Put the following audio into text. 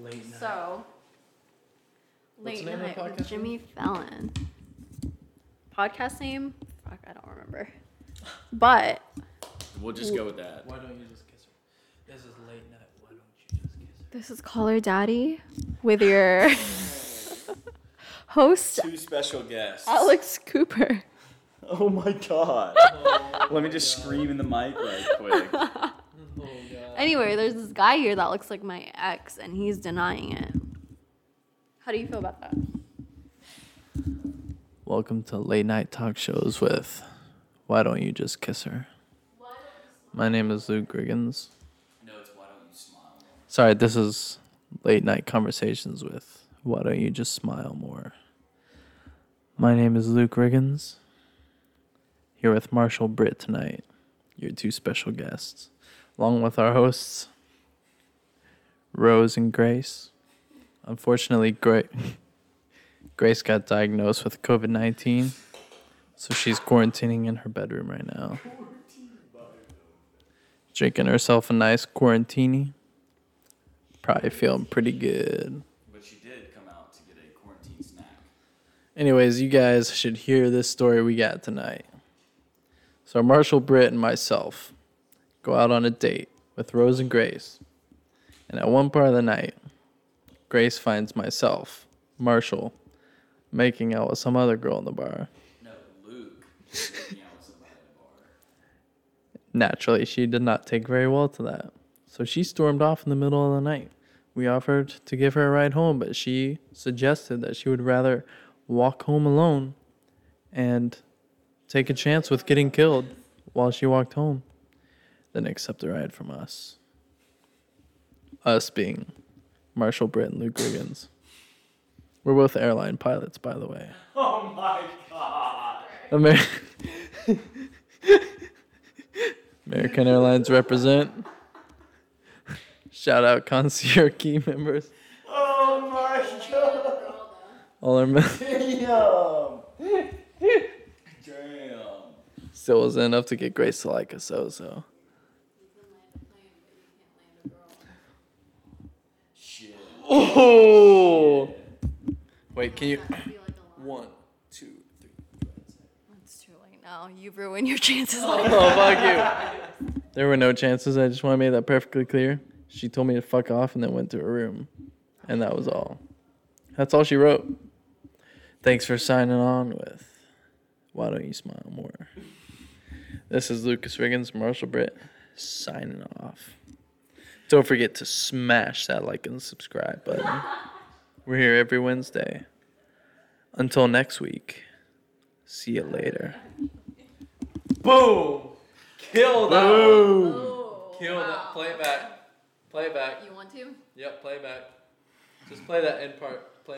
Late night. So, late the name of night with podcast Jimmy Fallon. Podcast name? Fuck, I don't remember. But We'll just go with that. Why don't you just kiss her? This is late night. Why don't you just kiss her? this is Call Her Daddy with your host Two special guests. Alex Cooper. Oh my god. Oh Let me just scream in the mic right quick. God. Anyway, there's this guy here that looks like my ex, and he's denying it. How do you feel about that? Welcome to late night talk shows with Why Don't You Just Kiss Her? My name is Luke Riggins. No, it's why don't you smile? Sorry, this is late night conversations with Why Don't You Just Smile More? My name is Luke Riggins. Here with Marshall Britt tonight, your two special guests, along with our hosts, Rose and Grace. Unfortunately, Gra- Grace got diagnosed with COVID 19, so she's quarantining in her bedroom right now. Drinking herself a nice quarantini. Probably feeling pretty good. But she did come out to get a quarantine snack. Anyways, you guys should hear this story we got tonight. So Marshall Britt and myself go out on a date with Rose and Grace. And at one part of the night, Grace finds myself, Marshall, making out with some other girl in the bar. No, Luke. making out with somebody at the bar. Naturally, she did not take very well to that. So she stormed off in the middle of the night. We offered to give her a ride home, but she suggested that she would rather walk home alone and take a chance with getting killed while she walked home then accept a ride from us. Us being Marshall Britt and Luke Riggins. We're both airline pilots, by the way. Oh my god. Amer- American Airlines represent. Shout out concierge key members. Oh my god. All our Damn. Damn. Still wasn't enough to get Grace to like us, so so. Oh! Wait, can you? One, two, three. It's too late now. You've ruined your chances. Oh, fuck you. There were no chances. I just want to make that perfectly clear. She told me to fuck off and then went to her room. And that was all. That's all she wrote. Thanks for signing on with Why Don't You Smile More? This is Lucas Riggins, Marshall Britt, signing off. Don't forget to smash that like and subscribe button. We're here every Wednesday. Until next week, see you later. Boom! Kill that one. Oh, Kill that. Play it back. Play it back. You want to? Yep, play it back. Just play that end part. Play.